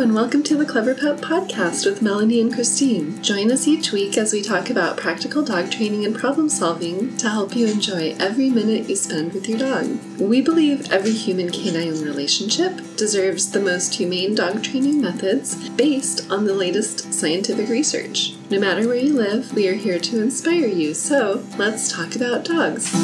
and welcome to the Clever Pup Podcast with Melanie and Christine. Join us each week as we talk about practical dog training and problem solving to help you enjoy every minute you spend with your dog. We believe every human canine relationship deserves the most humane dog training methods based on the latest scientific research. No matter where you live, we are here to inspire you, so let's talk about dogs.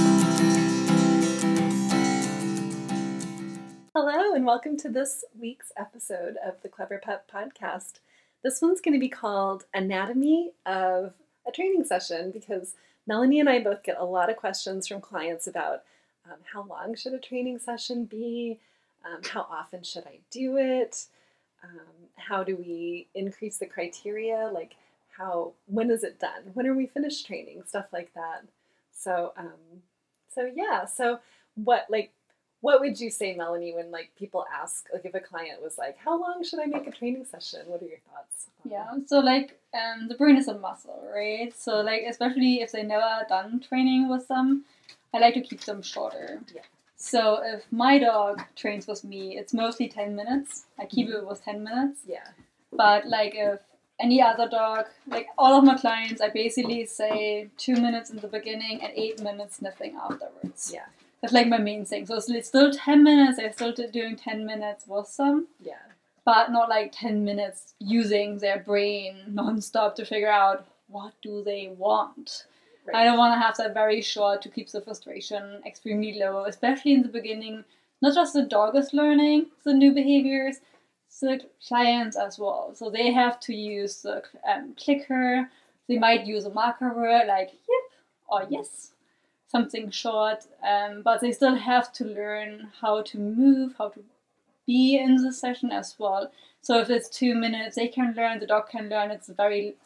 Welcome to this week's episode of the Clever Pup Podcast. This one's going to be called Anatomy of a Training Session because Melanie and I both get a lot of questions from clients about um, how long should a training session be, um, how often should I do it, um, how do we increase the criteria, like how when is it done, when are we finished training, stuff like that. So, um, so yeah, so what like what would you say, Melanie, when like people ask, like if a client was like, "How long should I make a training session?" What are your thoughts? Yeah, so like um, the brain is a muscle, right? So like especially if they never done training with them, I like to keep them shorter. Yeah. So if my dog trains with me, it's mostly ten minutes. I keep mm-hmm. it with ten minutes. Yeah. But like if any other dog, like all of my clients, I basically say two minutes in the beginning and eight minutes sniffing afterwards. Yeah. That's like my main thing. So it's still 10 minutes. I started doing 10 minutes with some. Yeah. But not like 10 minutes using their brain nonstop to figure out what do they want. Right. I don't want to have that very short to keep the frustration extremely low, especially in the beginning. Not just the dog is learning the new behaviors, the clients as well. So they have to use the um, clicker. They might use a marker word like yep or yes something short, um, but they still have to learn how to move, how to be in the session as well. So if it's two minutes, they can learn, the dog can learn. It's very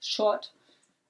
short,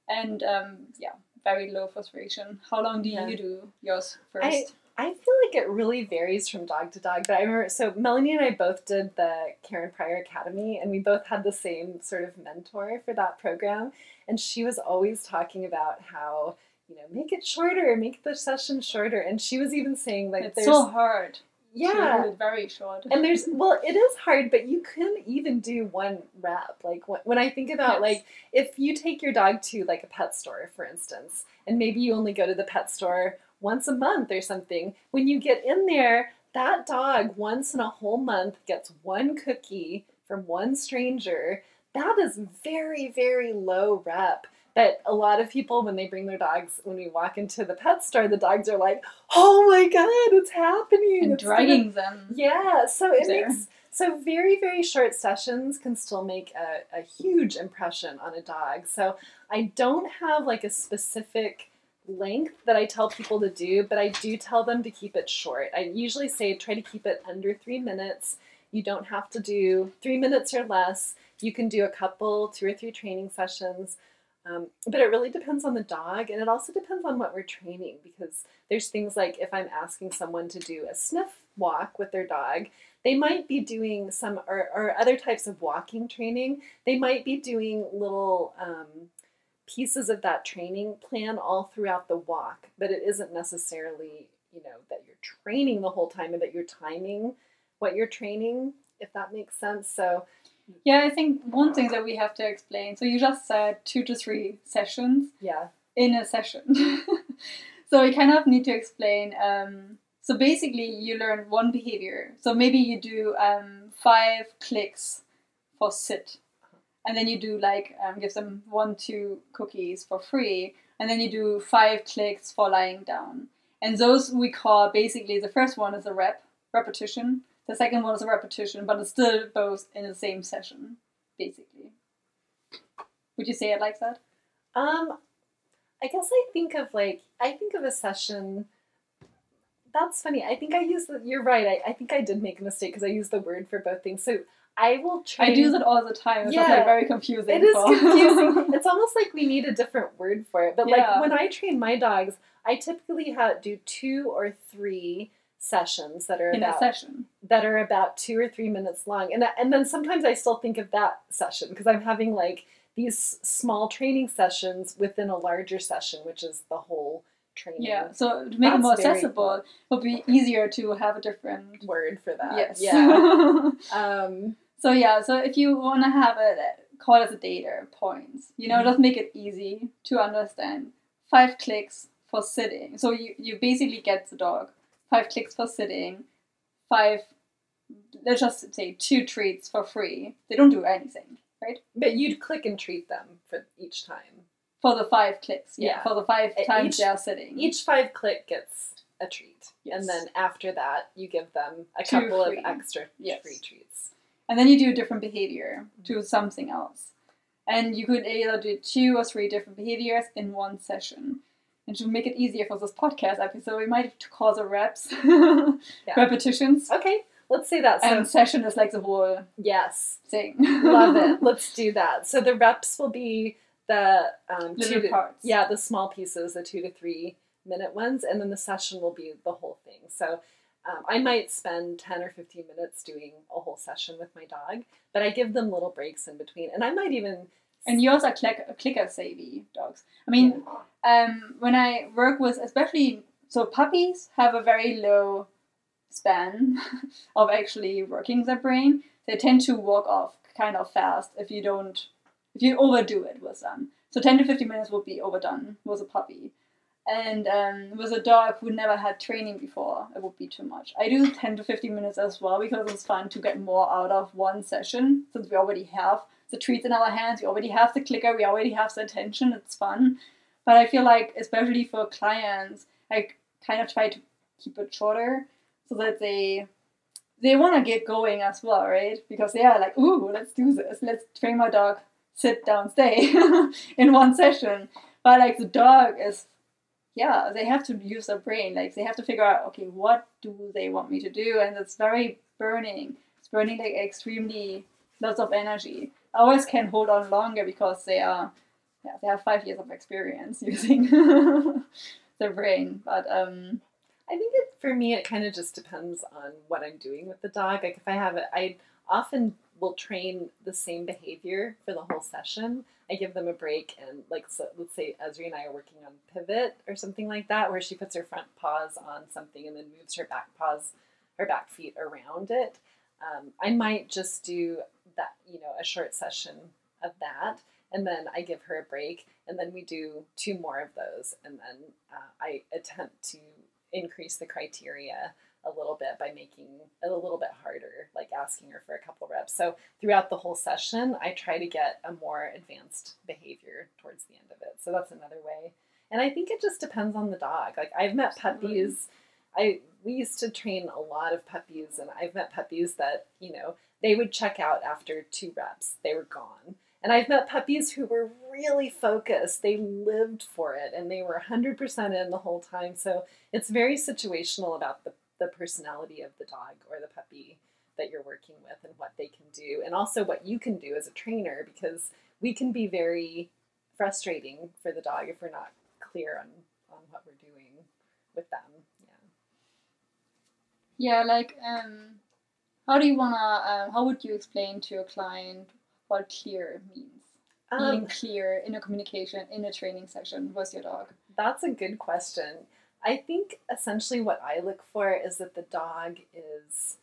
and um, yeah, very low frustration. How long do yeah. you do yours first? I, I feel like it really varies from dog to dog, but I remember so Melanie and I both did the Karen Pryor Academy, and we both had the same sort of mentor for that program, and she was always talking about how you know, make it shorter, make the session shorter. And she was even saying like, it's there's, so hard. Yeah, very short. And there's well, it is hard, but you can even do one rep. Like when I think about yes. like if you take your dog to like a pet store, for instance, and maybe you only go to the pet store once a month or something. When you get in there, that dog once in a whole month gets one cookie from one stranger. That is very very low rep that a lot of people when they bring their dogs when we walk into the pet store the dogs are like oh my god it's happening and it's dragging them yeah so it there. makes so very very short sessions can still make a, a huge impression on a dog. So i don't have like a specific length that i tell people to do but i do tell them to keep it short. I usually say try to keep it under three minutes. You don't have to do three minutes or less. You can do a couple two or three training sessions um, but it really depends on the dog, and it also depends on what we're training because there's things like if I'm asking someone to do a sniff walk with their dog, they might be doing some or, or other types of walking training. They might be doing little um, pieces of that training plan all throughout the walk, but it isn't necessarily you know that you're training the whole time and that you're timing what you're training, if that makes sense. So yeah, I think one thing that we have to explain. So you just said two to three sessions. Yeah. In a session. so we kind of need to explain. Um, so basically, you learn one behavior. So maybe you do um, five clicks for sit, and then you do like um, give them one two cookies for free, and then you do five clicks for lying down. And those we call basically the first one is a rep repetition. The second one is a repetition, but it's still both in the same session, basically. Would you say it like that? Um, I guess I think of like I think of a session. That's funny. I think I use the. You're right. I, I think I did make a mistake because I used the word for both things. So I will try. I do that all the time. It's yeah, like very confusing. It is confusing. it's almost like we need a different word for it. But yeah. like when I train my dogs, I typically have, do two or three sessions that are in about, a session that are about two or three minutes long, and and then sometimes I still think of that session because I'm having like these small training sessions within a larger session, which is the whole training. Yeah, so to make That's it more accessible, it would be easier to have a different word for that. Yes. Yeah. um, So yeah, so if you want to have it, call it a data points. You know, Mhm. just make it easy to understand. Five clicks for sitting. So you, you basically get the dog. Five clicks for sitting. Five, let's just say two treats for free. They don't do anything, right? But you'd click and treat them for each time. For the five clicks, yeah. Yeah. For the five Uh, times each- they are sitting. Each five click gets a treat. Yes. And then after that, you give them a Two couple free. of extra Yes. free treats. And then you do a different behavior, do something else. And you could either do two or three different behaviors in one session. And to make it easier for this podcast episode, we might have to call the reps repetitions. Okay, let's say that. So, And session is like the whole yes, thing. love it. Let's do that. So the reps will be the um, Little two to, parts. yeah, the small pieces, the two to three minute ones, and then the session will be the whole thing. So um, I might spend 10 or 15 minutes doing a whole session with my dog, but I give them little breaks in between. And I might even. And yours are click, clicker savvy dogs. I mean, um, when I work with, especially, so puppies have a very low span of actually working their brain. They tend to walk off kind of fast if you don't, if you overdo it with them. So 10 to 15 minutes would be overdone with a puppy. And um, with a dog who never had training before, it would be too much. I do 10 to 15 minutes as well because it's fun to get more out of one session since we already have the treats in our hands, we already have the clicker, we already have the attention, it's fun. But I feel like, especially for clients, I kind of try to keep it shorter so that they they want to get going as well, right? Because they are like, ooh, let's do this. Let's train my dog sit down, stay in one session. But like the dog is, yeah, they have to use their brain. Like they have to figure out, okay, what do they want me to do? And it's very burning. It's burning like extremely lots of energy. Ours can hold on longer because they are, yeah, they have five years of experience using their brain. But um, I think it, for me, it kind of just depends on what I'm doing with the dog. Like if I have it, I often will train the same behavior for the whole session. I give them a break and like so let's say Esri and I are working on pivot or something like that, where she puts her front paws on something and then moves her back paws, her back feet around it. Um, I might just do that, you know, a short session of that, and then I give her a break, and then we do two more of those, and then uh, I attempt to increase the criteria a little bit by making it a little bit harder, like asking her for a couple reps. So throughout the whole session, I try to get a more advanced behavior towards the end of it. So that's another way. And I think it just depends on the dog. Like I've met puppies. I we used to train a lot of puppies, and I've met puppies that you know they would check out after two reps. They were gone. And I've met puppies who were really focused. They lived for it and they were 100% in the whole time. So it's very situational about the, the personality of the dog or the puppy that you're working with and what they can do. And also what you can do as a trainer because we can be very frustrating for the dog if we're not clear on, on what we're doing with them. Yeah. Yeah, like um, how do you wanna? Um, how would you explain to your client what clear means? Being Um, clear in a communication in a training session with your dog. That's a good question. I think essentially what I look for is that the dog is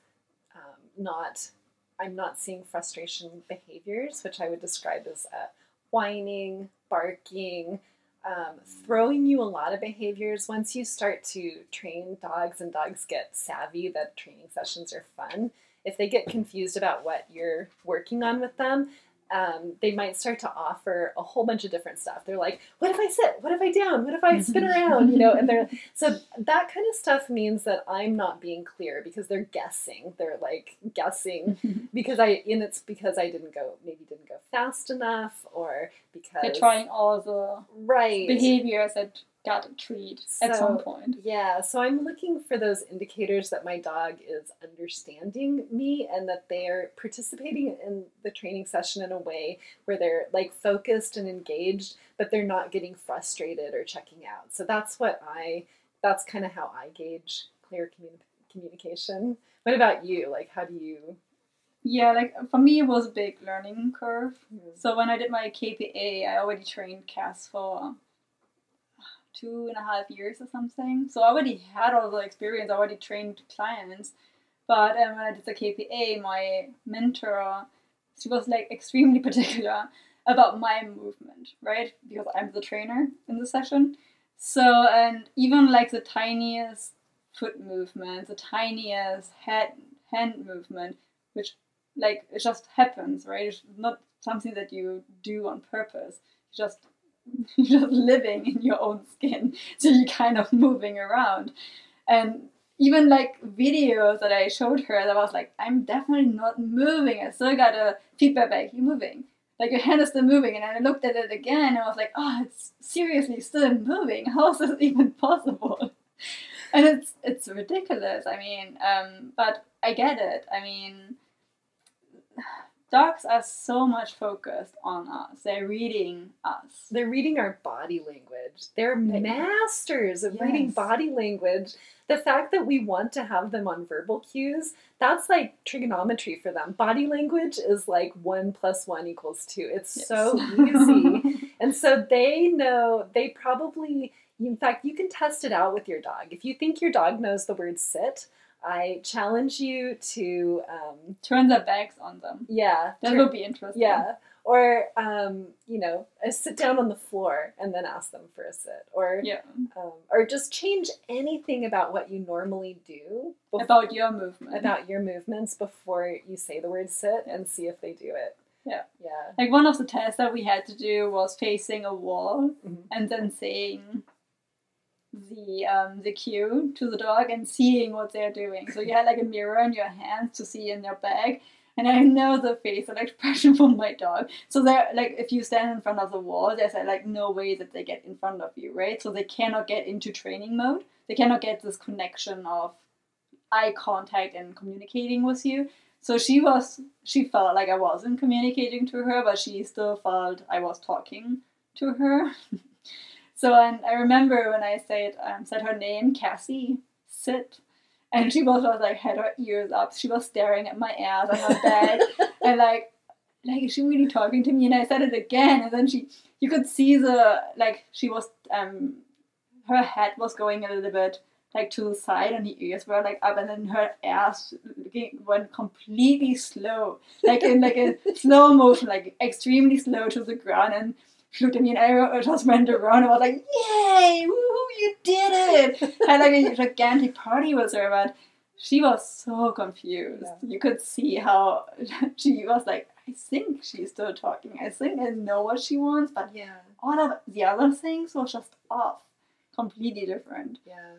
um, not, I'm not seeing frustration behaviors, which I would describe as uh, whining, barking, um, throwing you a lot of behaviors. Once you start to train dogs and dogs get savvy that training sessions are fun, if they get confused about what you're working on with them, um, they might start to offer a whole bunch of different stuff. They're like, "What if I sit? What if I down? What if I spin around?" You know, and they're so that kind of stuff means that I'm not being clear because they're guessing. They're like guessing because I and it's because I didn't go maybe didn't go fast enough or because They're trying all the right behaviors that got a treat at some point. Yeah, so I'm looking for those indicators that my dog is understanding me and that they're participating in the training session in a way where they're like focused and engaged, but they're not getting frustrated or checking out. So that's what I, that's kind of how I gauge clear commun- communication. What about you? Like, how do you? Yeah, like for me it was a big learning curve. Hmm. So when I did my KPA, I already trained Cass for two and a half years or something. So I already had all the experience. I already trained clients, But um, when I did the KPA, my mentor, she was like extremely particular about my movement, right? Because I'm the trainer in the session. So, and even like the tiniest foot movement, the tiniest head hand movement, which like it just happens, right? It's not something that you do on purpose. It's just just living in your own skin, so you're kind of moving around. And even like videos that I showed her, that was like, I'm definitely not moving. I still got a feedback back. You're moving. Like your hand is still moving. And I looked at it again and I was like, oh, it's seriously still moving. How is this even possible? and it's it's ridiculous. I mean, um, but I get it. I mean, dogs are so much focused on us. They're reading us. They're reading our body language. They're masters of yes. reading body language. The fact that we want to have them on verbal cues, that's like trigonometry for them. Body language is like one plus one equals two. It's yes. so easy. and so they know, they probably, in fact, you can test it out with your dog. If you think your dog knows the word sit, I challenge you to um, turn the bags on them. Yeah, that turn, would be interesting. Yeah, or um, you know, sit down on the floor and then ask them for a sit, or yeah, um, or just change anything about what you normally do before, about your movement, about your movements before you say the word sit, and see if they do it. Yeah, yeah. Like one of the tests that we had to do was facing a wall mm-hmm. and then saying the um, the cue to the dog and seeing what they're doing. So you had like a mirror in your hands to see in their bag. And I know the facial expression from my dog. So they're like, if you stand in front of the wall, there's like no way that they get in front of you, right? So they cannot get into training mode. They cannot get this connection of eye contact and communicating with you. So she was, she felt like I wasn't communicating to her, but she still felt I was talking to her. So and I remember when I said um, said her name, Cassie, sit. And she was, was like had her ears up. She was staring at my ass on her bed and like like is she really talking to me? And I said it again and then she you could see the like she was um her head was going a little bit like to the side and the ears were like up and then her ass went completely slow like in like a slow motion like extremely slow to the ground and she looked at me and I just went around and was like, Yay! Woohoo, you did it! I had like a gigantic party with her, but she was so confused. Yeah. You could see how she was like, I think she's still talking. I think I know what she wants, but yeah. all of the other things was just off. Completely different. Yeah.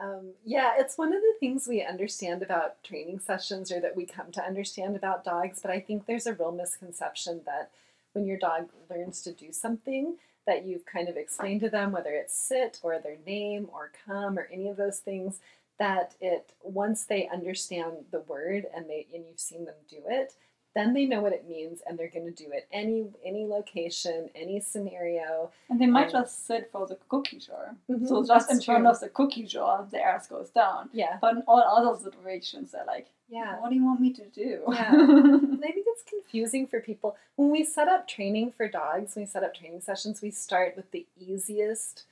Um, yeah, it's one of the things we understand about training sessions or that we come to understand about dogs, but I think there's a real misconception that when your dog learns to do something that you've kind of explained to them, whether it's sit or their name or come or any of those things, that it once they understand the word and they and you've seen them do it, then they know what it means and they're going to do it any any location any scenario. And they might and, just sit for the cookie jar. Mm-hmm, so just in front true. of the cookie jar the air goes down. Yeah. But in all other situations they're like yeah. What do you want me to do? Yeah. I think it's confusing for people. When we set up training for dogs when we set up training sessions we start with the easiest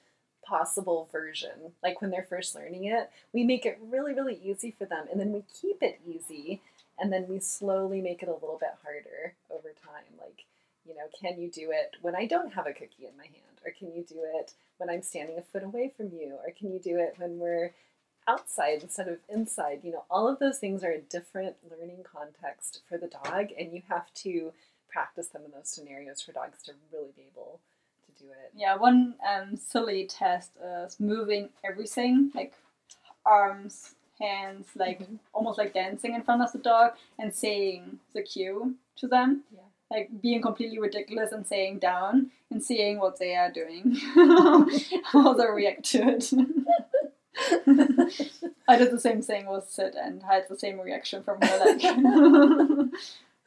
possible version. Like when they're first learning it we make it really really easy for them and then we keep it easy and then we slowly make it a little bit harder over time. Like you know can you do it when i don't have a cookie in my hand? Or can you do it when i'm standing a foot away from you? Or can you do it when we're outside instead of inside? You know all of those things are a different learning context for the dog and you have to practice them in those scenarios for dogs to really be able to do it. Yeah one um, silly test is moving everything like arms hands, like mm-hmm. almost like dancing in front of the dog and saying the cue to them. Yeah. Like being completely ridiculous and saying down and seeing what they are doing. How they react to it. I did the same thing with sit and had the same reaction from her like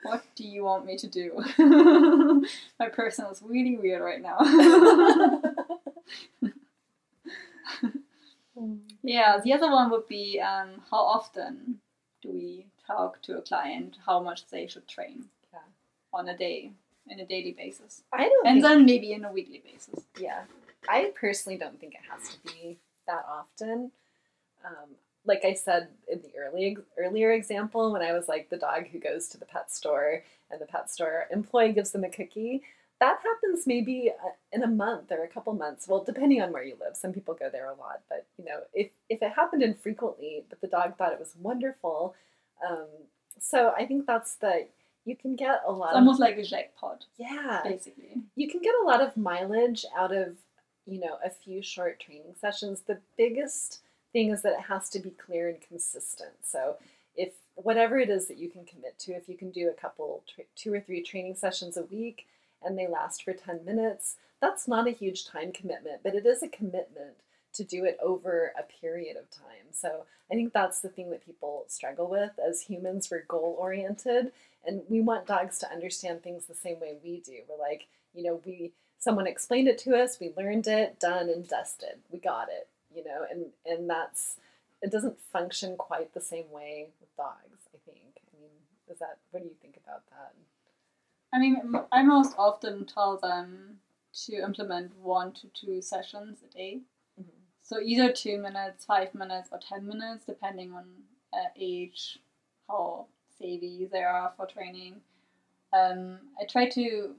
What do you want me to do? My person is really weird right now. Yeah, the other one would be um, how often do we talk to a client how much they should train yeah. on a day, in a daily basis. I don't. And then maybe in a weekly basis. Yeah, I personally don't think it has to be that often. Um, like I said in the early earlier example, when I was like the dog who goes to the pet store and the pet store employee gives them a cookie, that happens maybe uh, in a month or a couple months. Well, depending on where you live, some people go there a lot, but you know, if if it happened infrequently, but the dog thought it was wonderful, um, so I think that's the you can get a lot. It's almost like a jackpot. Yeah, basically. You can get a lot of mileage out of you know a few short training sessions. The biggest thing is that it has to be clear and consistent. So if whatever it is that you can commit to, if you can do a couple, two or three training sessions a week, and they last for ten minutes, that's not a huge time commitment, but it is a commitment to do it over a period of time. So I think that's the thing that people struggle with. As humans, we're goal oriented and we want dogs to understand things the same way we do. We're like, you know, we someone explained it to us, we learned it, done and dusted. We got it, you know, and and that's it doesn't function quite the same way with dogs, I think. I mean, is that what do you think about that? I mean, I most often tell them to implement one to two sessions a day. Mm-hmm. So either two minutes, five minutes, or ten minutes, depending on uh, age, how savvy they are for training. Um, I try to,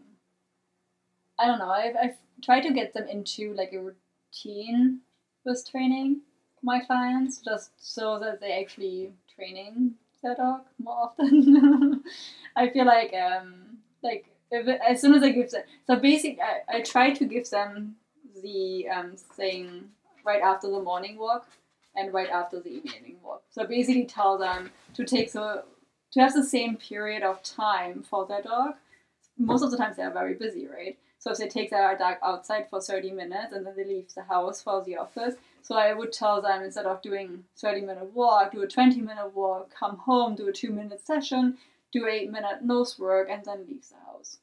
I don't know, I've, I've tried to get them into like a routine with training my clients just so that they actually training their dog more often. I feel like um, like if as soon as I give them so basically I, I try to give them the um, thing right after the morning walk and right after the evening walk. So I basically tell them to take the to have the same period of time for their dog. Most of the times they are very busy, right? So if they take their dog outside for 30 minutes and then they leave the house for the office, so I would tell them instead of doing 30 minute walk, do a 20 minute walk, come home, do a two minute session, do eight minute nose work, and then leave the house.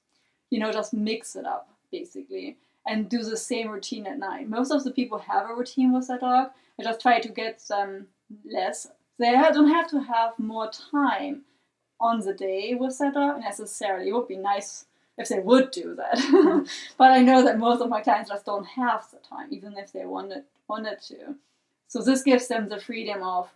You know, just mix it up basically and do the same routine at night. Most of the people have a routine with their dog. I just try to get them less. They don't have to have more time on the day with their dog necessarily. It would be nice if they would do that. But I know that most of my clients just don't have the time, even if they wanted wanted to. So this gives them the freedom of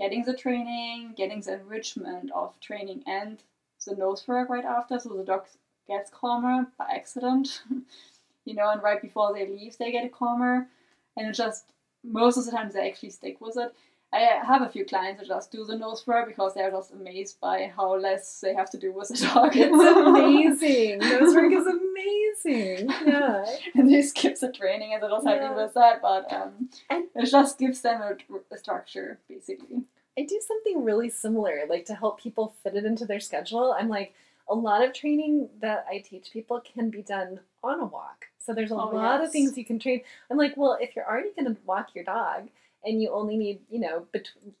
getting the training, getting the enrichment of training and the nose work right after, so the dog gets calmer by accident. you know, and right before they leave, they get calmer, and just most of the times they actually stick with it. I have a few clients that just do the nose work because they're just amazed by how less they have to do with the dog. It's amazing. nose work is amazing. Yeah. and they skip the training and they're just happy with that, but um, it just gives them a, a structure, basically. I do something really similar, like to help people fit it into their schedule. I'm like, a lot of training that I teach people can be done on a walk. So there's a oh, lot yes. of things you can train. I'm like, well, if you're already going to walk your dog, and you only need, you know, between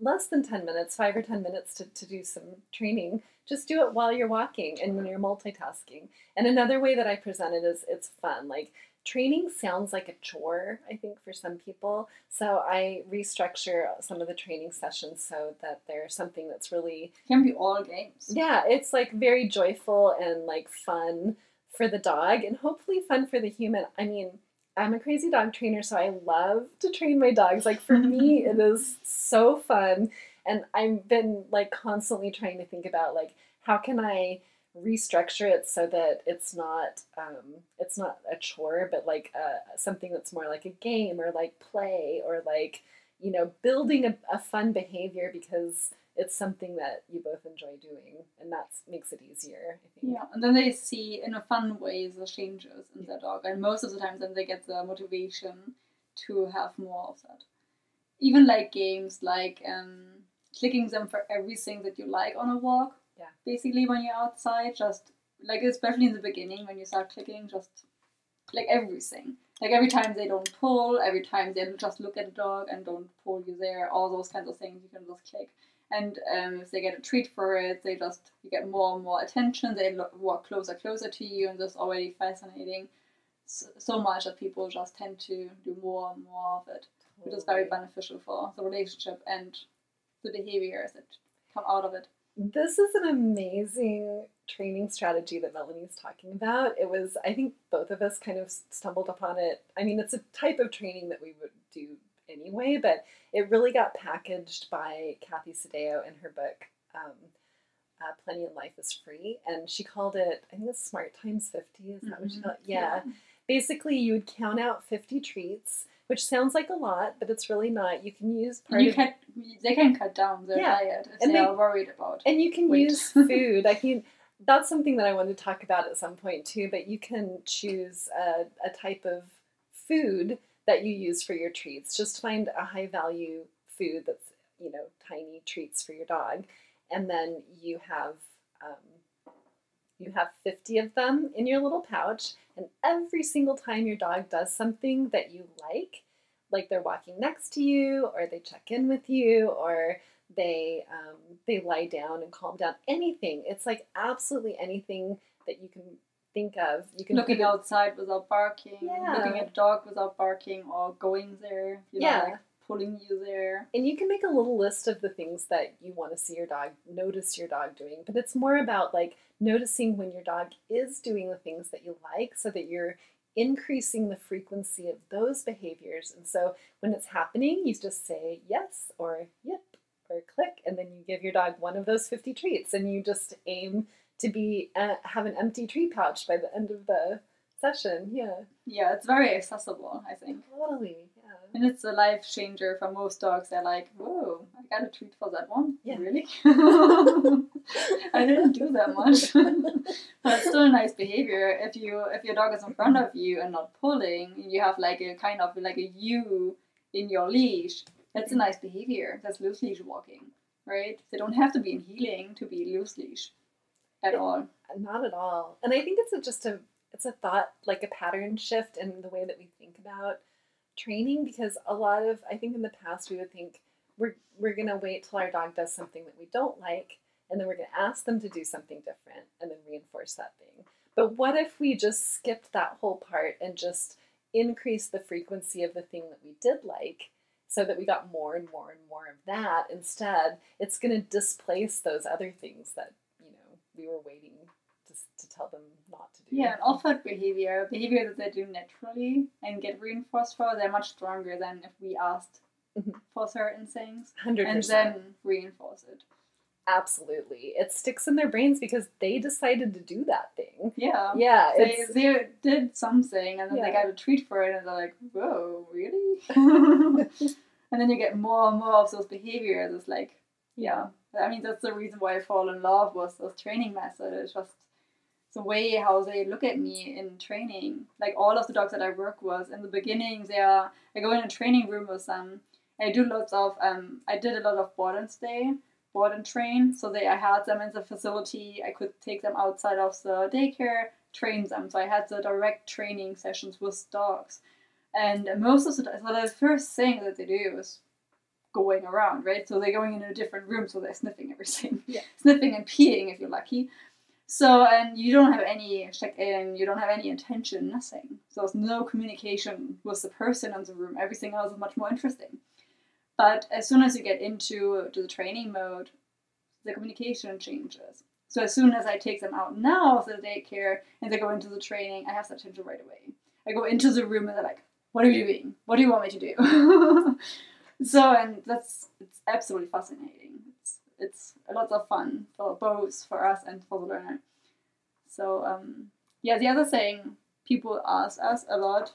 less than 10 minutes, five or 10 minutes to, to do some training, just do it while you're walking and when you're multitasking. And another way that I present it is it's fun. Like training sounds like a chore, I think, for some people. So I restructure some of the training sessions so that there's something that's really can be all games. Yeah, it's like very joyful and like fun for the dog and hopefully fun for the human. I mean, I'm a crazy dog trainer, so I love to train my dogs. Like for me, it is so fun, and I've been like constantly trying to think about like how can I restructure it so that it's not um, it's not a chore, but like uh, something that's more like a game or like play or like you know building a, a fun behavior because it's something that you both enjoy doing, and that makes it easier. I think. Yeah, and then they see in a fun way the changes in their dog, and most of the time, then they get the motivation to have more of that. Even like games, like um, clicking them for everything that you like on a walk. Yeah. Basically, when you're outside, just like especially in the beginning when you start clicking, just like everything. Like every time they don't pull, every time they just look at a dog and don't pull you there, all those kinds of things you can just click and um, if they get a treat for it, they just get more and more attention. They look, walk closer, closer to you, and that's already fascinating so, so, much that people just tend to do more and more of it, which is very beneficial for the relationship and the behaviors that come out of it. This is an amazing training strategy that Melanie's talking about. It was, I think, both of us kind of stumbled upon it. I mean, it's a type of training that we would do anyway, but it really got packaged by Kathy Sdao in her book. Um, uh, Plenty in Life is Free, and she called it, I think it's Smart Times 50. Is that mm-hmm. what she called it? Yeah. yeah. Basically, you would count out 50 treats, which sounds like a lot, but it's really not. You can use part you of, can, They can cut down their yeah. diet if and they, are worried about And you can weight. use food. I can that's something that I want to talk about at some point too. But you can choose a, a type of food that you use for your treats. Just find a high value food that's you know tiny treats for your dog, and then you have um, you have 50 of them in your little pouch. And every single time your dog does something that you like like they're walking next to you or they check in with you or they um, they lie down and calm down. Anything. It's like absolutely anything that you can think of you can looking outside without barking yeah. looking at a dog without barking or going there you know, yeah like pulling you there. And you can make a little list of the things that you want to see your dog, notice your dog doing. But it's more about like noticing when your dog is doing the things that you like so that you're increasing the frequency of those behaviors. And so when it's happening, you just say yes or yep or click, and then you give your dog one of those 50 treats and you just aim to be uh, have an empty treat pouch by the end of the session. Yeah. Yeah, it's very accessible, I think. Totally. Yeah. And it's a life changer for most dogs. They're like, whoa, I got a treat for that one. Yeah. Really? I didn't do that much. but it's still a nice behavior. If you if your dog is in front of you and not pulling, you have like a kind of like a U in your leash, that's a nice behavior. That's loose leash walking, right? They don't have to be in heeling to be loose leash at all. Not at all. And I think it's a, just a it's a thought like a pattern shift in the way that we think about training because a lot of I think in the past we would think we're we're gonna wait till our dog does something that we don't like and then we're gonna ask them to do something different and then reinforce that thing. But what if we just skipped that whole part and just increased the frequency of the thing that we did like so that we got more and more and more of that instead it's to displace those other things that we were waiting to, to tell them not to do. Yeah, and offered behavior, behavior that they do naturally and get reinforced for, they're much stronger than if we asked mm-hmm. for certain things 100%. and then reinforce it. Absolutely. It sticks in their brains because they decided to do that thing. Yeah. Yeah. They, they did something and then yeah. they got a treat for it and they're like, whoa, really? and then you get more and more of those behaviors. It's like, yeah. I mean, that's the reason why I fall in love with this training method. It's just the way how they look at me in training. Like all of the dogs that I work with in the beginning, they are I go in a training room with them. I do lots of um I did a lot of board and stay, board and train. So they I had them in the facility. I could take them outside of the daycare, train them. So I had the direct training sessions with dogs. And most of the so the first thing that they do is going around, right? So they're going in a different room, so they're sniffing everything. Yeah. Sniffing and peeing if you're lucky. So, and you don't have any check in, you don't have any intention, nothing. So, there's no communication with the person in the room. Everything else is much more interesting. But as soon as you get into to the training mode, the communication changes. So, as soon as I take them out now of the daycare and they go into the training, I have that attention right away. I go into the room and they're like, What are you doing? What do you want me to do? so, and that's it's absolutely fascinating it's it's a lot of fun for both for us and for the learner. So um, yeah, the other thing people ask us a lot: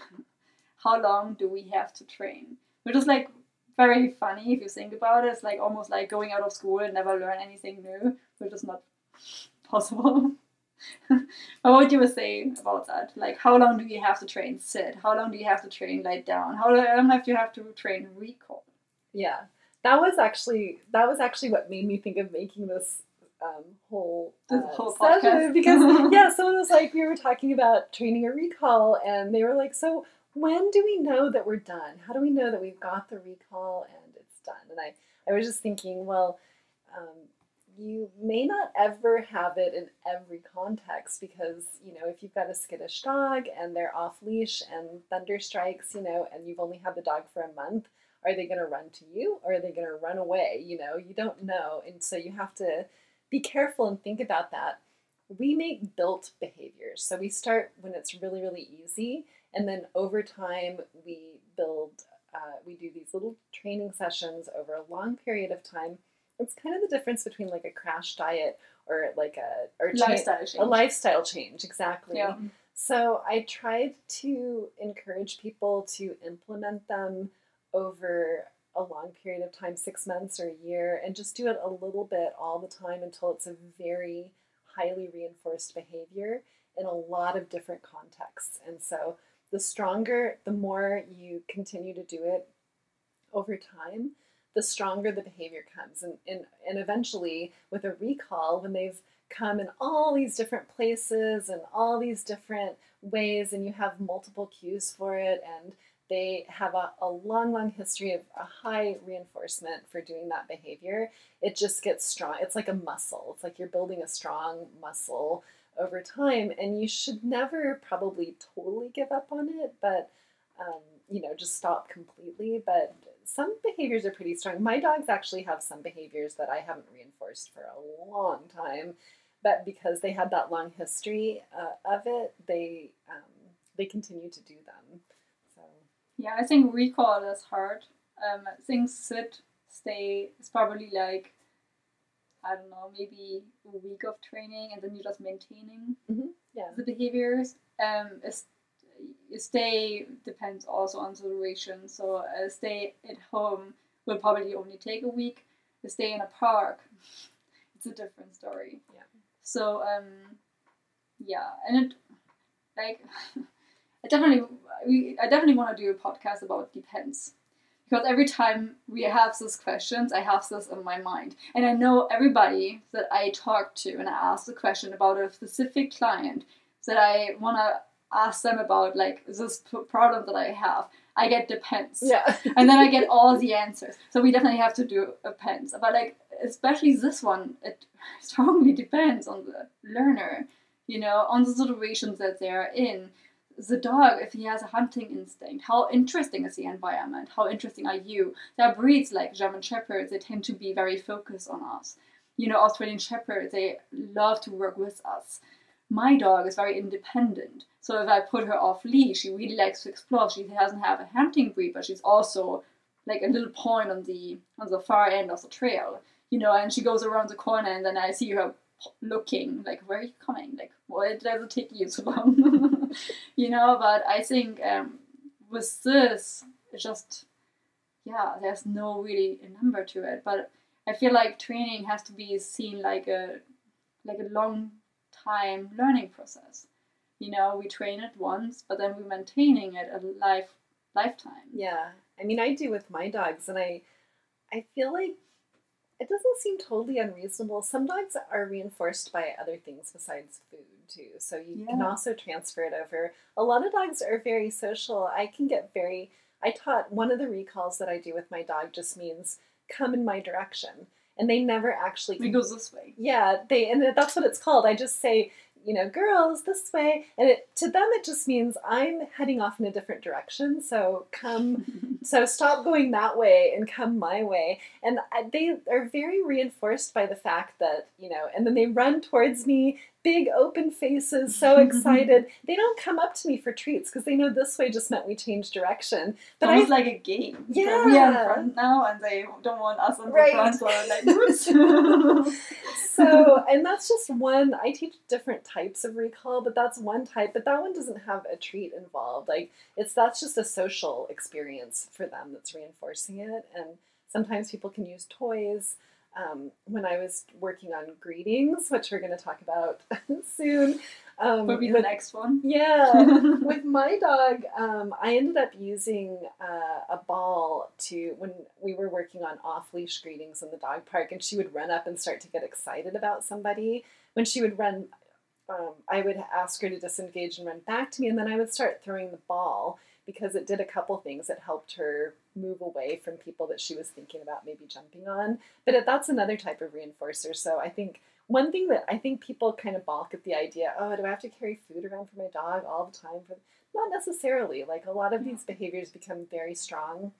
how long do we have to train? Which is like very funny if you think about it. It's like almost like going out of school and never learn anything new, which is not possible. What do you say about that? Like, how long do you have to train sit? How long do you have to train lie down? How long do you have to train recall? Yeah, that was actually that was actually what made me think of making this um, whole, uh, whole session because yeah, someone was like, we were talking about training a recall, and they were like, so when do we know that we're done? How do we know that we've got the recall and it's done? And I, I was just thinking, well, um, you may not ever have it in every context because you know if you've got a skittish dog and they're off leash and thunder strikes, you know, and you've only had the dog for a month are they going to run to you or are they going to run away? You know, you don't know. And so you have to be careful and think about that. We make built behaviors. So we start when it's really, really easy. And then over time, we build uh, we do these little training sessions over a long period of time. It's kind of the difference between like a crash diet or like a or Lifestyle change. a lifestyle change exactly. Yeah. So I tried to encourage people to implement them over a long period of time, six months or a year, and just do it a little bit all the time until it's a very highly reinforced behavior in a lot of different contexts. And so the stronger, the more you continue to do it over time, the stronger the behavior comes. And, and, and eventually, with a recall, when they've come in all these different places and all these different ways, and you have multiple cues for it, and they have a, a long, long history of a high reinforcement for doing that behavior, it just gets strong. It's like a muscle. It's like you're building a strong muscle over time, and you should never probably totally give up on it, but um, you know, just stop completely. But some behaviors are pretty strong. My dogs actually have some behaviors that I haven't reinforced for a long time, but because they had that long history uh, of it, they um, they continue to do them. So Yeah, I think recall is hard. Um, things sit, stay. It's probably like, I don't know, maybe a week of training, and then you're just maintaining yeah, the behaviors. Um, is stay depends also on the duration. So a stay at home will probably only take a week. A stay in a park, it's a different story. Yeah. So um, yeah, and it like I definitely we I definitely want to do a podcast about depends because every time we have these questions, I have this in my mind, and I know everybody that I talk to and I ask the question about a specific client that I want to ask them about like this p- problem that I have. I get depends yeah, and then I get all the answers. So we definitely have to do a pens. But like especially this one, it strongly depends on the learner, you know, on the situations that they are in. The dog, if he has a hunting instinct, how interesting is the environment? How interesting are you? There are breeds like German Shepherds, they tend to be very focused on us. You know, Australian Shepherds, they love to work with us. My dog is very independent. So if I put her off leash, she really likes to explore. She doesn't have a hunting breed, but she's also like a little point on the on the far end of the trail, you know. And she goes around the corner, and then I see her looking like, "Where are you coming? Like, why does it take you so long?" you know. But I think um, with this, it's just yeah, there's no really a number to it. But I feel like training has to be seen like a like a long time learning process. You know, we train it once, but then we're maintaining it a life lifetime. yeah. I mean, I do with my dogs, and I, I feel like it doesn't seem totally unreasonable. Some dogs are reinforced by other things besides food too, so you can also transfer it over. A lot of dogs are very social. I can get very. I taught one of the recalls that I do with my dog just means come in my direction, and they never actually. We go this way. Yeah, they and that's what it's called. I just say, you know, girls this way, and it, to them it just means I'm heading off in a different direction. So come, so stop going that way and come my way. And I- they are very reinforced by the fact that you know, and then they run towards me, big open faces, so excited. they don't come up to me for treats because they know this way just meant we change direction. But I Almost like a game. So we are in Yeah. front now, and they don't want us in the Right. front, so like, so and that's just one i teach different types of recall but that's one type but that one doesn't have a treat involved like it's that's just a social experience for them that's reinforcing it and sometimes people can use toys um, when i was working on greetings which we're going to talk about soon um, Will be the next one. yeah with my dog, um, I ended up using uh, a ball to when we were working on off leash greetings in the dog park, and she would run up and start to get excited about somebody. When she would run, um, I would ask her to disengage and run back to me, and then I would start throwing the ball because it did a couple things. It helped her move away from people that she was thinking about maybe jumping on. But that's another type of reinforcer. So I think one thing that I think people kind of balk at the idea, oh, do I have to carry food around for my dog all the time? For not necessarily. Like a lot of these behaviors become very strong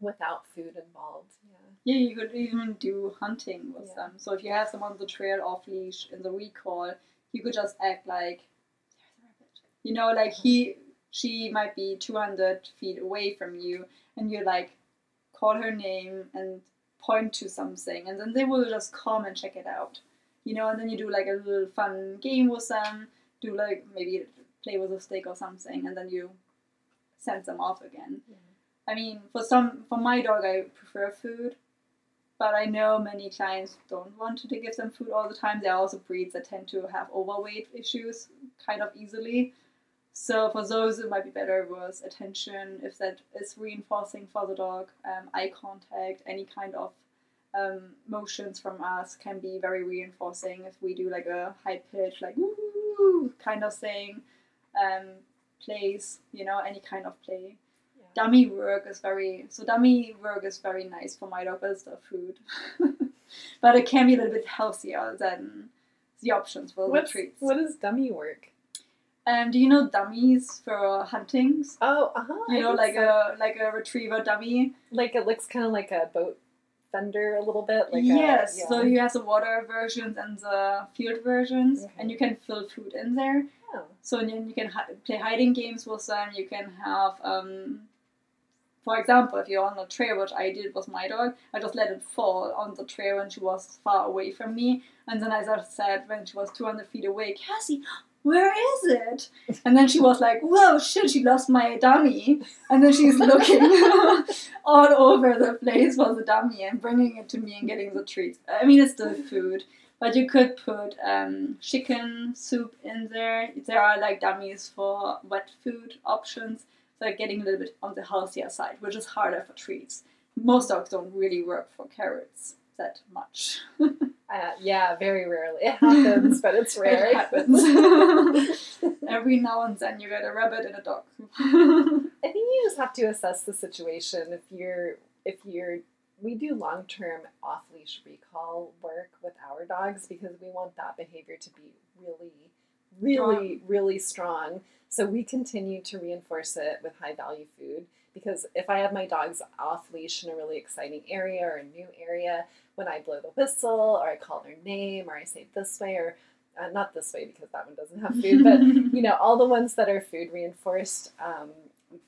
without food involved. Yeah. Yeah, you could even do hunting with Yeah. them. So if you have them on the trail off leash in the recall, you could just act like there's a rabbit. You know, like he she might be two hundred feet away from you and you like call her name and point to something, and then they will just come and check it out. You know, and then you do like a little fun game with them, do like maybe play with a stick or something, and then you send them off again. Yeah. I mean, for some, for my dog, I prefer food, but I know many clients don't want to give them food all the time. There are also breeds that tend to have overweight issues kind of easily. So for those, it might be better with attention if that is reinforcing for the dog. Um, eye contact, any kind of um, motions from us can be very reinforcing. If we do like a high pitch, like woo kind of thing, um, plays, you know, any kind of play. Yeah. Dummy work is very so dummy work is very nice for my dog, it's the food. but it can be a little bit healthier than the options for the treats. what is dummy work? Um, do you know dummies for huntings? Oh, uh huh. You know, like a like a retriever dummy. like it looks kind of like a boat fender a little bit. Like yes. A, yeah. So you have the water versions and the field versions, Okay. and you can fill food in there. Oh. So then you can hi- play hiding games with them. You can have, um, for example, if you're on a trail, which I did with my dog, I just let it fall on the trail when she was far away from me, and then as I just said when she was 200 feet away, Cassie. Where is it? And then she was like, "Whoa, shit! She lost my dummy." And then she's looking all over the place for the dummy and bringing it to me and getting the treats. I mean, it's still food, but you could put um, chicken soup in there. There are like dummies for wet food options. So getting a little bit on the healthier side, which is harder for treats. Most dogs don't really work for carrots that much. Uh, yeah, very rarely. It happens, but it's rare. It happens. Every now and then you get a rabbit and a dog. I think you just have to assess the situation. If you're, if you're, we do long term off leash recall work with our dogs because we want that behavior to be really, really, really strong. So we continue to reinforce it with high value food because if I have my dogs off leash in a really exciting area or a new area, when I blow the whistle or I call their name or I say this way or uh, not this way because that one doesn't have food, but you know all the ones that are food reinforced um,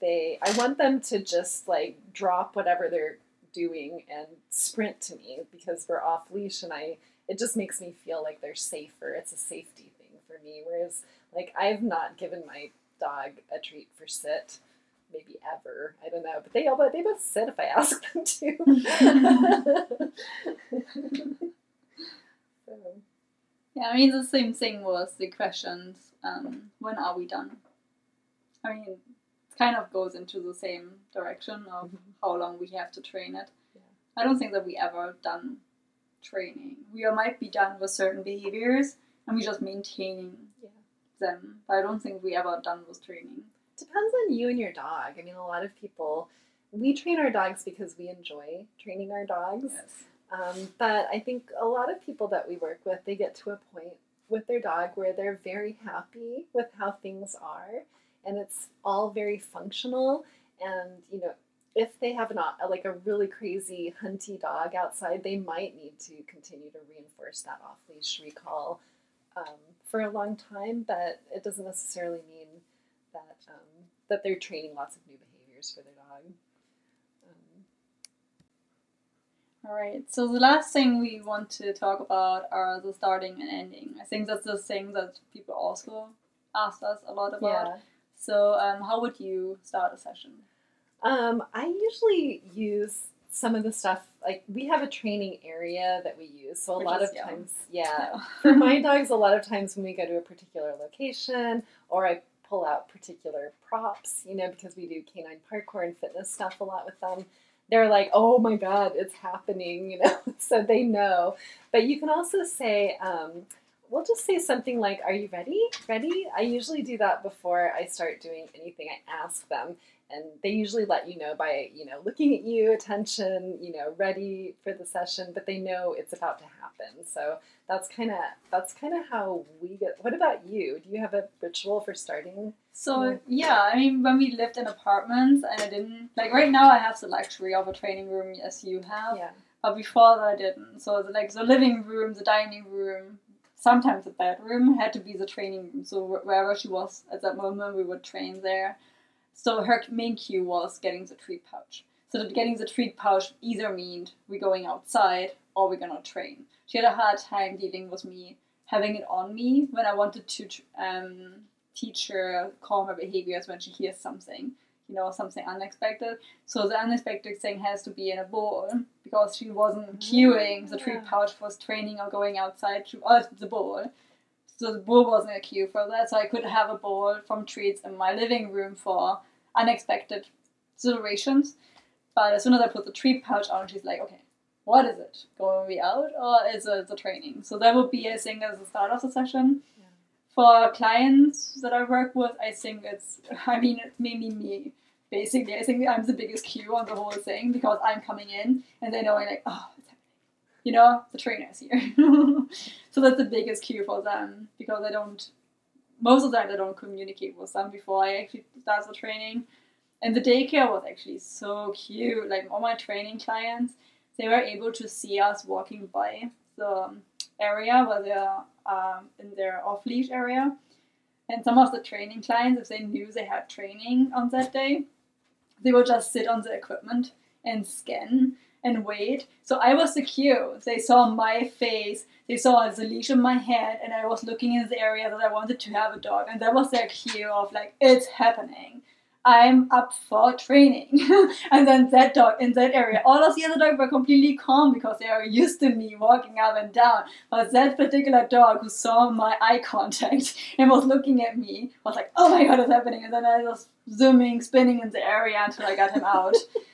they i want them to just like drop whatever they're doing and sprint to me because we're off leash and i it just makes me feel like they're safer. It's a safety thing for me whereas like i've not given my dog a treat for sit maybe ever i don't know but they all but they both said if i ask them to so, Yeah, I mean the same thing was the questions. Um, when are we done? I mean, it kind of goes into the same direction of Mhm. how long we have to train it. Yeah. I don't think that we ever done training. We might be done with certain behaviors, and we just maintaining Yeah. them. But I don't think we ever done with training. Depends on you and your dog. I mean, a lot of people, we train our dogs because we enjoy training our dogs. Yes. Um, but I think a lot of people that we work with, they get to a point with their dog where they're very happy with how things are, and it's all very functional. And you know, if they have not like a really crazy hunty dog outside, they might need to continue to reinforce that off leash recall um, for a long time. But it doesn't necessarily mean that um, that they're training lots of new behaviors for their dog. Um, All right. So the last thing we want to talk about are the starting and ending. I think that's the thing that people also ask us a lot about. yeah. So, um, how would you start a session? Um, I usually use some of the stuff like we have a training area that we use. So a Which lot of yum. times, yeah. Yeah. For my dogs, a lot of times when we go to a particular location or I pull out particular props, you know, because we do canine parkour and fitness stuff a lot with them. They're like, oh my god, it's happening, you know, so they know. But you can also say, um, we'll just say something like, Are you ready? Ready? I usually do that before I start doing anything. I ask them, and they usually let you know by, you know, looking at you, attention, you know, ready for the session, but they know it's about to happen. So that's kind of that's kind of how we get. What about you? Do you have a ritual for starting? So yeah, I mean, when we lived in apartments and I didn't like right now, I have the luxury of a training room as you have, Yeah. but before that I didn't. So the, like the living room, the dining room, sometimes the bedroom had to be the training room. So wherever she was at that moment, we would train there. So her main cue was getting the treat pouch. So that getting the treat pouch either meant we're going outside or we're gonna train. She had a hard time dealing with me having it on me when I wanted to um, teach her calmer behaviors when she hears something, you know, something unexpected. So the unexpected thing has to be in a bowl because she wasn't cueing the treat pouch was training or going outside to uh, the bowl. So the bowl wasn't a cue for that. So I could have a bowl from treats in my living room for unexpected situations. But as soon as I put the treat pouch on, she's like, okay, what is it? Going we out or is it the training? So that would be, I think, as the start of the session. Yeah. For clients that I work with, I think it's, I mean, it's mainly me. Basically, I think I'm the biggest cue on the whole thing because I'm coming in and they know I'm like, oh. You know, the trainer's here. so that's the biggest cue for them because I don't, most of the time I don't communicate with them before I actually start the training. And the daycare was actually so cute. Like all my training clients, they were able to see us walking by the area where they're um, in their off leash area. And some of the training clients, if they knew they had training on that day, they would just sit on the equipment and scan and wait. So I was the cue. They saw my face, they saw the leash in my hand, and I was looking in the area that I wanted to have a dog. And that was their cue of like, it's happening. I'm up for training. and then that dog in that area, all of the other dogs were completely calm because they are used to me walking up and down. But that particular dog who saw my eye contact and was looking at me was like, oh my god, it's happening. And then I was zooming, spinning in the area until I got him out.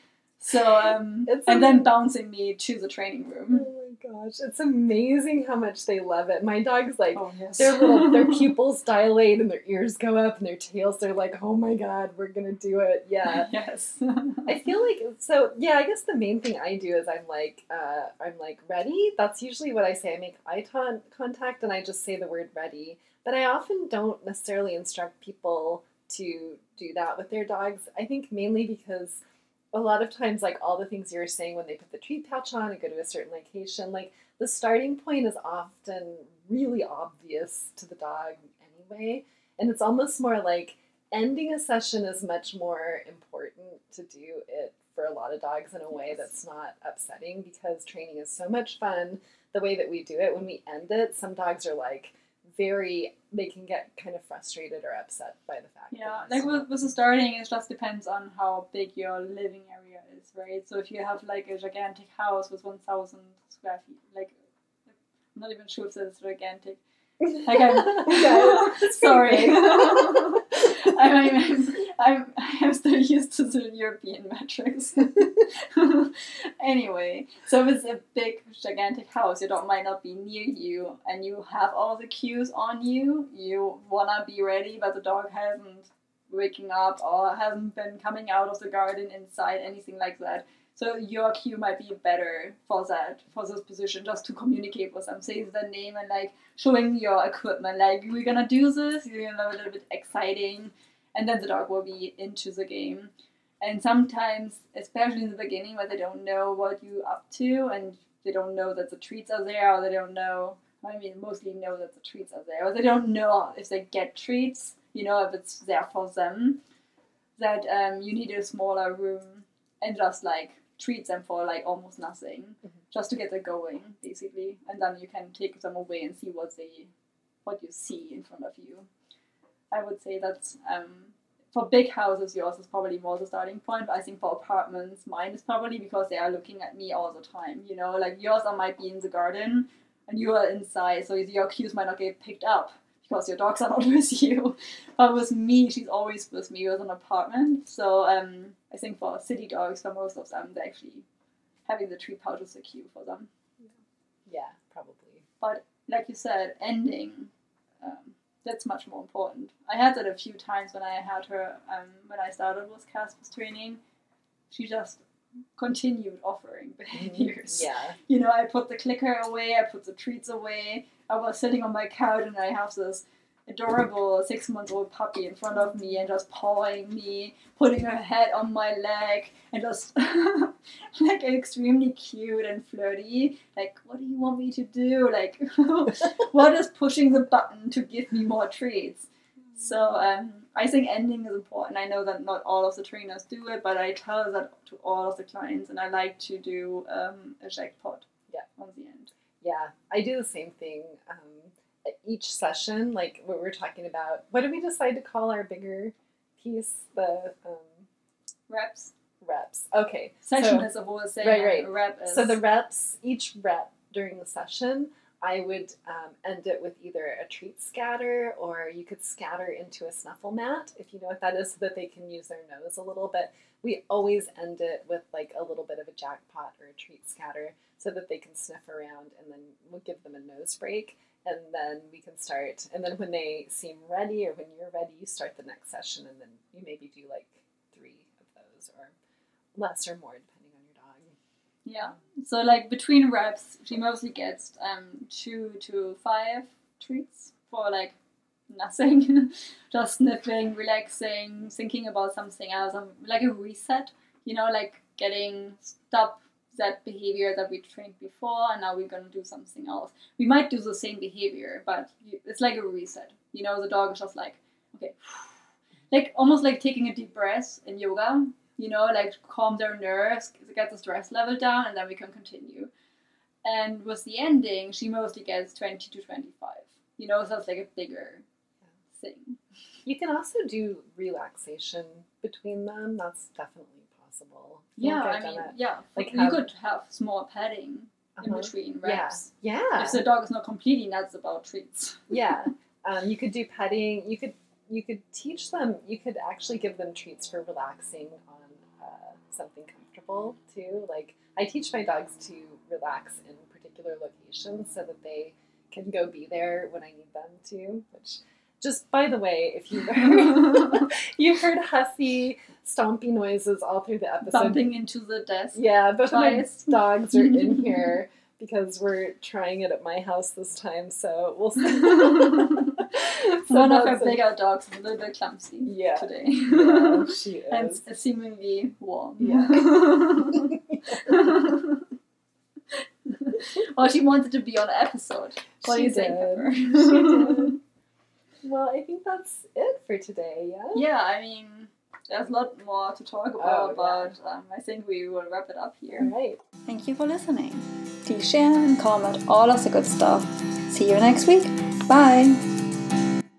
So, um, It's and then bouncing me to the training room. Oh my gosh, it's amazing how much they love it. My dog's like, Oh, yes. their little their pupils dilate and their ears go up and their tails they're like, oh my god, we're gonna do it. Yeah. yes. I feel like so yeah, I guess the main thing I do is I'm like uh, I'm like ready. That's usually what I say. I make eye con- contact and I just say the word ready. But I often don't necessarily instruct people to do that with their dogs. I think mainly because a lot of times like all the things you were saying when they put the treat pouch on and go to a certain location, like the starting point is often really obvious to the dog anyway. And it's almost more like ending a session is much more important to do it for a lot of dogs in a way Yes. that's not upsetting because training is so much fun. The way that we do it, when we end it, some dogs are like very, they can get kind of frustrated or upset by the fact. Yeah, that like with, with the starting, it just depends on how big your living area is, right? So if you have like a gigantic house with 1,000 square feet, like, I'm not even sure if that's gigantic. Like I'm, sorry. I'm, I'm, I'm, I'm still used to the European metrics. anyway, so if it's a big, gigantic house, your dog might not be near you, and you have all the cues on you. You wanna be ready, but the dog hasn't waking up or hasn't been coming out of the garden inside, anything like that. So your cue might be better for that, for this position, just to communicate with them, say the name and like showing your equipment, like we're gonna do this, you're gonna have a little bit exciting, and then the dog will be into the game. And sometimes, especially in the beginning, where they don't know what you're up to and they don't know that the treats are there, or they don't know. I mean, mostly know that the treats are there, or they don't know if they get treats. You know, if it's there for them. That um, you need a smaller room and just like treat them for like almost nothing, Mhm. just to get them going, basically, and then you can take them away and see what they, what you see in front of you. I would say that's um, for big houses, yours is probably more the starting point. But I think for apartments, mine is probably because they are looking at me all the time. You know, like yours are might be in the garden and you are inside, so your cues might not get picked up because your dogs are not with you. But with me, she's always with me with an apartment. So um, I think for city dogs, for most of them, they're actually having the treat pouch is a cue for them. yeah, probably. But like you said, ending, um, that's much more important. I had that a few times when I had her, um, when I started with Casper's training. She just continued offering behaviors. Yeah. You know, I put the clicker away, I put the treats away. I was sitting on my couch and I have this adorable six month old puppy in front of me and just pawing me, putting her head on my leg, and just like extremely cute and flirty. Like, what do you want me to do? Like, what is pushing the button to give me more treats? So um, I think ending is important. I know that not all of the trainers do it, but I tell that to all of the clients, and I like to do um, a jackpot. Yeah. On the end. Yeah, I do the same thing. Um, each session, like what we're talking about, what did we decide to call our bigger piece? The um, reps. Reps. Okay. Session so, is a whole thing. Right, right. Rep is, so the reps, each rep during the session, I would um, end it with either a treat scatter or you could scatter into a snuffle mat, if you know what that is, so that they can use their nose a little bit. We always end it with like a little bit of a jackpot or a treat scatter so that they can sniff around and then we'll give them a nose break and then we can start. And then when they seem ready or when you're ready, you start the next session and then you maybe do like three of those or less or more depending on your dog. Yeah. So like between reps, she mostly gets um, two to five treats for like nothing, just sniffing, relaxing, thinking about something else, um, like a reset. You know, like getting stop that behavior that we trained before, and now we're gonna do something else. We might do the same behavior, but it's like a reset. You know, the dog is just like, okay, like almost like taking a deep breath in yoga you know, like calm their nerves, get the stress level down, and then we can continue. And with the ending, she mostly gets 20 to 25. You know, so it's like a bigger thing. You can also do relaxation between them. That's definitely possible. Yeah, I mean, yeah. Like you have, could have small padding uh-huh. in between reps. Yeah. yeah. If the dog is not completely nuts about treats. Yeah. Um, you could do petting. You could you could teach them. You could actually give them treats for relaxing on uh, something comfortable too. Like I teach my dogs to relax in particular locations so that they can go be there when I need them to. Which, just by the way, if you heard you heard huffy, stompy noises all through the episode, bumping into the desk. Yeah, both twice. my dogs are in here because we're trying it at my house this time. So we'll see. so One of our bigger dogs is a little bit clumsy yeah. today. Yeah, she is. and seemingly warm. Yeah. well, she wanted to be on an episode. What she do you think, Pepper? she did. Well, I think that's it for today, yeah? Yeah, I mean, there's a lot more to talk about, oh, but um, I think we will wrap it up here. All right. Thank you for listening. Please share and comment all of the good stuff. See you next week. Bye.